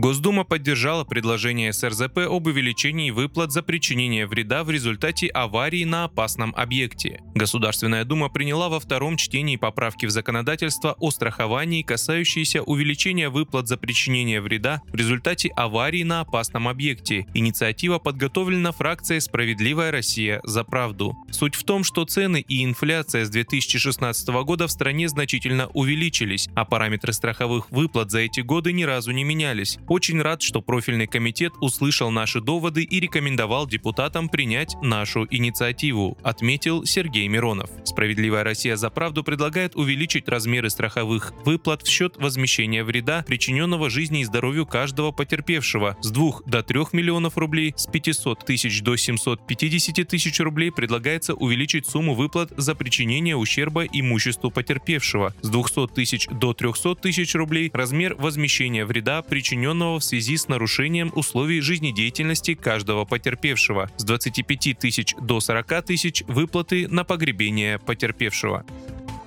Госдума поддержала предложение СРЗП об увеличении выплат за причинение вреда в результате аварии на опасном объекте. Государственная Дума приняла во втором чтении поправки в законодательство о страховании, касающиеся увеличения выплат за причинение вреда в результате аварии на опасном объекте. Инициатива подготовлена фракцией «Справедливая Россия за правду». Суть в том, что цены и инфляция с 2016 года в стране значительно увеличились, а параметры страховых выплат за эти годы ни разу не менялись. Очень рад, что профильный комитет услышал наши доводы и рекомендовал депутатам принять нашу инициативу, отметил Сергей Миронов. Справедливая Россия за правду предлагает увеличить размеры страховых выплат в счет возмещения вреда, причиненного жизни и здоровью каждого потерпевшего с 2 до 3 миллионов рублей, с 500 тысяч до 750 тысяч рублей предлагается увеличить сумму выплат за причинение ущерба имуществу потерпевшего, с 200 тысяч до 300 тысяч рублей размер возмещения вреда, причиненного причиненного в связи с нарушением условий жизнедеятельности каждого потерпевшего, с 25 тысяч до 40 тысяч выплаты на погребение потерпевшего.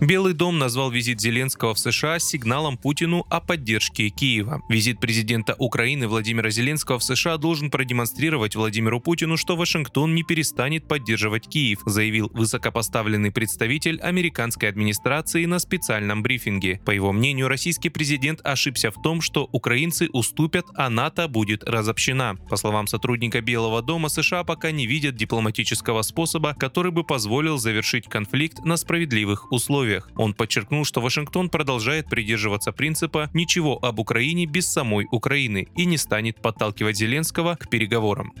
Белый дом назвал визит Зеленского в США сигналом Путину о поддержке Киева. Визит президента Украины Владимира Зеленского в США должен продемонстрировать Владимиру Путину, что Вашингтон не перестанет поддерживать Киев, заявил высокопоставленный представитель американской администрации на специальном брифинге. По его мнению, российский президент ошибся в том, что украинцы уступят, а НАТО будет разобщена. По словам сотрудника Белого дома, США пока не видят дипломатического способа, который бы позволил завершить конфликт на справедливых условиях условиях. Он подчеркнул, что Вашингтон продолжает придерживаться принципа «ничего об Украине без самой Украины» и не станет подталкивать Зеленского к переговорам.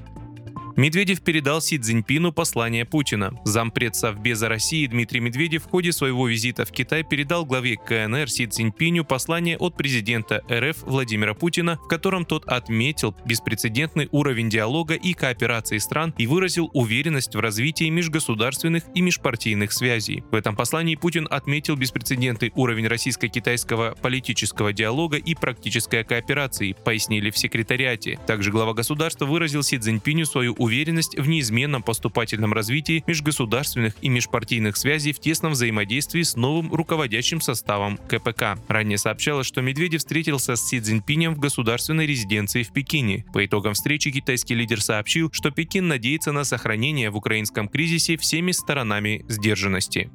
Медведев передал Си Цзиньпину послание Путина. Зампред Совбеза России Дмитрий Медведев в ходе своего визита в Китай передал главе КНР Си Цзиньпиню послание от президента РФ Владимира Путина, в котором тот отметил беспрецедентный уровень диалога и кооперации стран и выразил уверенность в развитии межгосударственных и межпартийных связей. В этом послании Путин отметил беспрецедентный уровень российско-китайского политического диалога и практической кооперации, пояснили в секретариате. Также глава государства выразил Си Цзиньпиню свою уверенность в неизменном поступательном развитии межгосударственных и межпартийных связей в тесном взаимодействии с новым руководящим составом КПК. Ранее сообщалось, что Медведев встретился с Си Цзиньпинем в государственной резиденции в Пекине. По итогам встречи китайский лидер сообщил, что Пекин надеется на сохранение в украинском кризисе всеми сторонами сдержанности.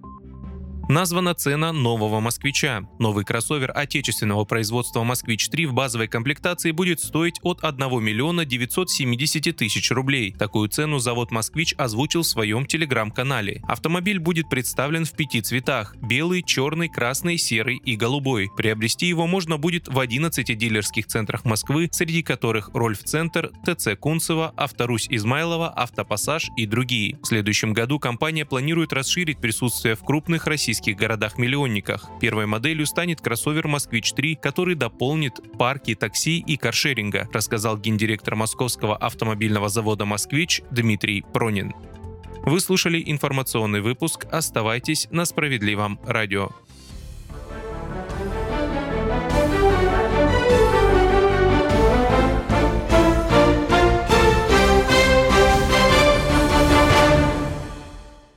Названа цена нового «Москвича». Новый кроссовер отечественного производства «Москвич-3» в базовой комплектации будет стоить от 1 миллиона 970 тысяч рублей. Такую цену завод «Москвич» озвучил в своем телеграм-канале. Автомобиль будет представлен в пяти цветах – белый, черный, красный, серый и голубой. Приобрести его можно будет в 11 дилерских центрах Москвы, среди которых Рольф-центр, ТЦ Кунцево, Авторусь Измайлова, Автопассаж и другие. В следующем году компания планирует расширить присутствие в крупных российских российских городах-миллионниках. Первой моделью станет кроссовер «Москвич-3», который дополнит парки такси и каршеринга, рассказал гендиректор московского автомобильного завода «Москвич» Дмитрий Пронин. Вы слушали информационный выпуск. Оставайтесь на справедливом радио.